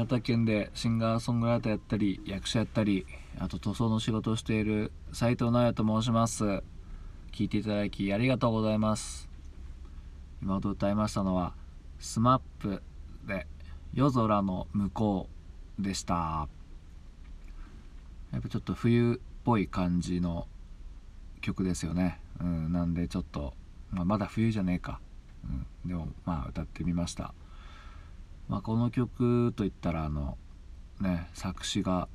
潟県でシンガーソングライターやったり役者やったりあと塗装の仕事をしている斉藤直也と申します。聞いていただきありがとうございます。今ほど歌いましたのは SMAP で「夜空の向こう」でした。やっぱちょっと冬っぽい感じの曲ですよね、うん、なんでちょっと、まあ、まだ冬じゃねえか、うん、でもまあ歌ってみました。まあ、この曲といったらあのね作詞が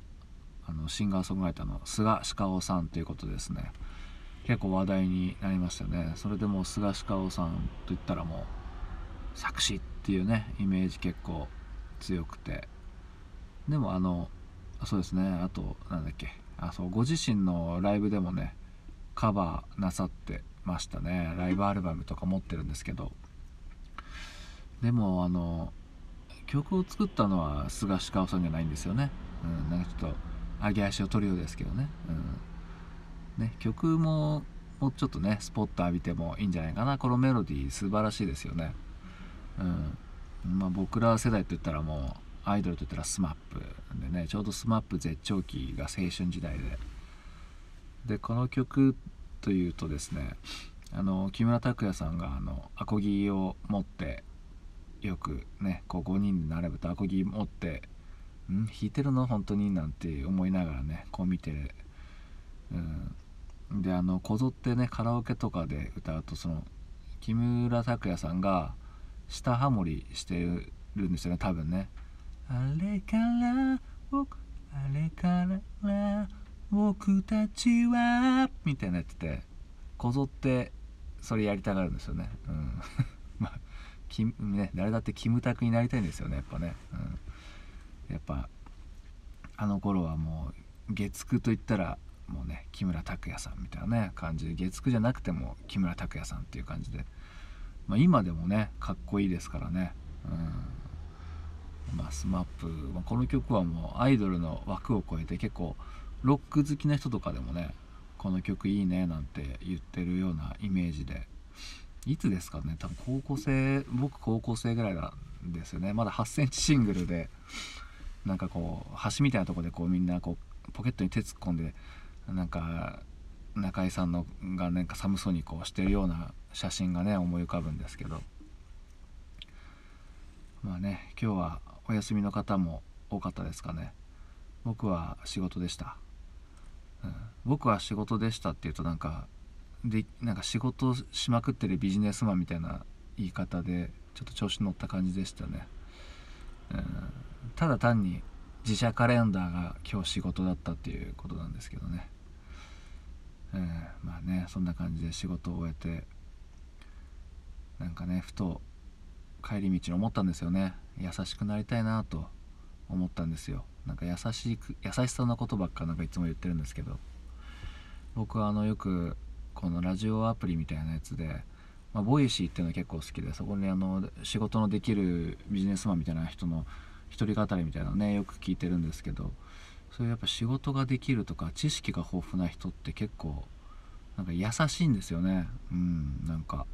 あのシンガーソングライターの菅鹿尾さんということですね。結構話題になりましたね。それでも菅鹿尾さんといったらもう作詞っていうねイメージ結構強くて。でもあのそうですね。あとなんだっけ。あそうご自身のライブでもねカバーなさってましたね。ライブアルバムとか持ってるんですけど。でもあの曲を作ったのは菅氏川さんじゃないんですよね、うん、なんかちょっと上げ足を取るようですけどね,、うん、ね曲ももうちょっとねスポット浴びてもいいんじゃないかな。このメロディー素晴らしいですよね、うん。まあ、僕ら世代といったらもうアイドルといったら SMAP でねちょうど SMAP 絶頂期が青春時代で。でこの曲というとですねあの木村拓哉さんがあのアコギを持ってよくねこう5人で並ぶとアコギ持って「ん弾いてるの？本当に?」なんて思いながらねこう見て、うん、であのこぞってねカラオケとかで歌うとその木村拓哉さんが下ハモリしてるんですよね多分ね。あれから僕あれから僕たちはみたいなやっててこぞってそれやりたがるんですよね。うんき、ね、誰だってキムタクになりたいんですよねやっぱね、うん、やっぱあの頃はもう月9といったらもうね木村拓哉さんみたいなね感じで月9じゃなくても木村拓哉さんっていう感じで、まあ、今でもねかっこいいですからね、うん。まあ、SMAP、まあ、この曲はもうアイドルの枠を超えて結構ロック好きな人とかでもねこの曲いいねなんて言ってるようなイメージで。いつですかね？多分高校生僕高校生ぐらいなんですよね。まだ8センチシングルでなんかこう橋みたいなとこでこうみんなこうポケットに手突っ込んでなんか中居さんのがなんか寒そうにこうしてるような写真がね思い浮かぶんですけど。まあね今日はお休みの方も多かったですかね。僕は仕事でした、うん、僕は仕事でしたっていうとなんかでなんか仕事しまくってるビジネスマンみたいな言い方でちょっと調子乗った感じでしたね、うん、ただ単に自社カレンダーが今日仕事だったっていうことなんですけどね、えー、まあねそんな感じで仕事を終えてなんかねふと帰り道に思ったんですよね。優しくなりたいなと思ったんですよ。なんか優しく優しさのことばっかなんかいつも言ってるんですけど。僕はあのよくこのラジオアプリみたいなやつで、まあ、ボイシーっていうのは結構好きでそこにあの仕事のできるビジネスマンみたいな人の一人語りみたいなのねよく聞いてるんですけどそういうやっぱ仕事ができるとか知識が豊富な人って結構なんか優しいんですよね。うんなんか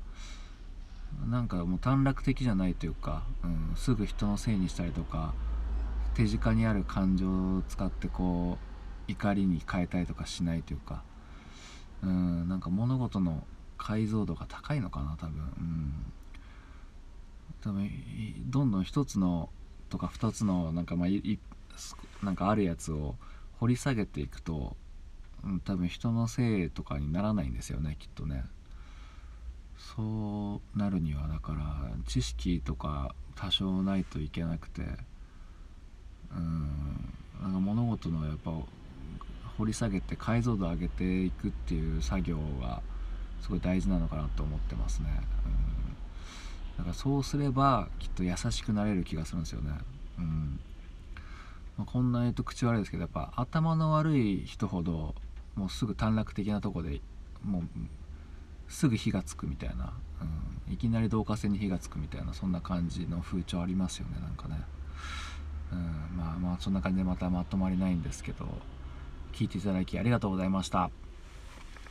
なんかもう短絡的じゃないというか、うん、すぐ人のせいにしたりとか手近にある感情を使ってこう怒りに変えたりとかしないというかうんなんか物事の解像度が高いのかな多分。うん。多分どんどん一つのとか二つのなんかまあいなんかあるやつを掘り下げていくと、うん、多分人のせいとかにならないんですよねきっとね。そうなるにはだから知識とか多少ないといけなくてうん。なんか物事のやっぱ掘り下げて解像度上げていくっていう作業がすごい大事なのかなと思ってますね、うん、だからそうすればきっと優しくなれる気がするんですよね、うん。まあ、こんな言うと口悪いですけどやっぱ頭の悪い人ほどもうすぐ短絡的なとこでもうすぐ火がつくみたいな、うん、いきなり導火線に火がつくみたいなそんな感じの風潮ありますよねなんかね、うん、まあまあそんな感じでまたまとまりないんですけど。聞いていただきありがとうございました。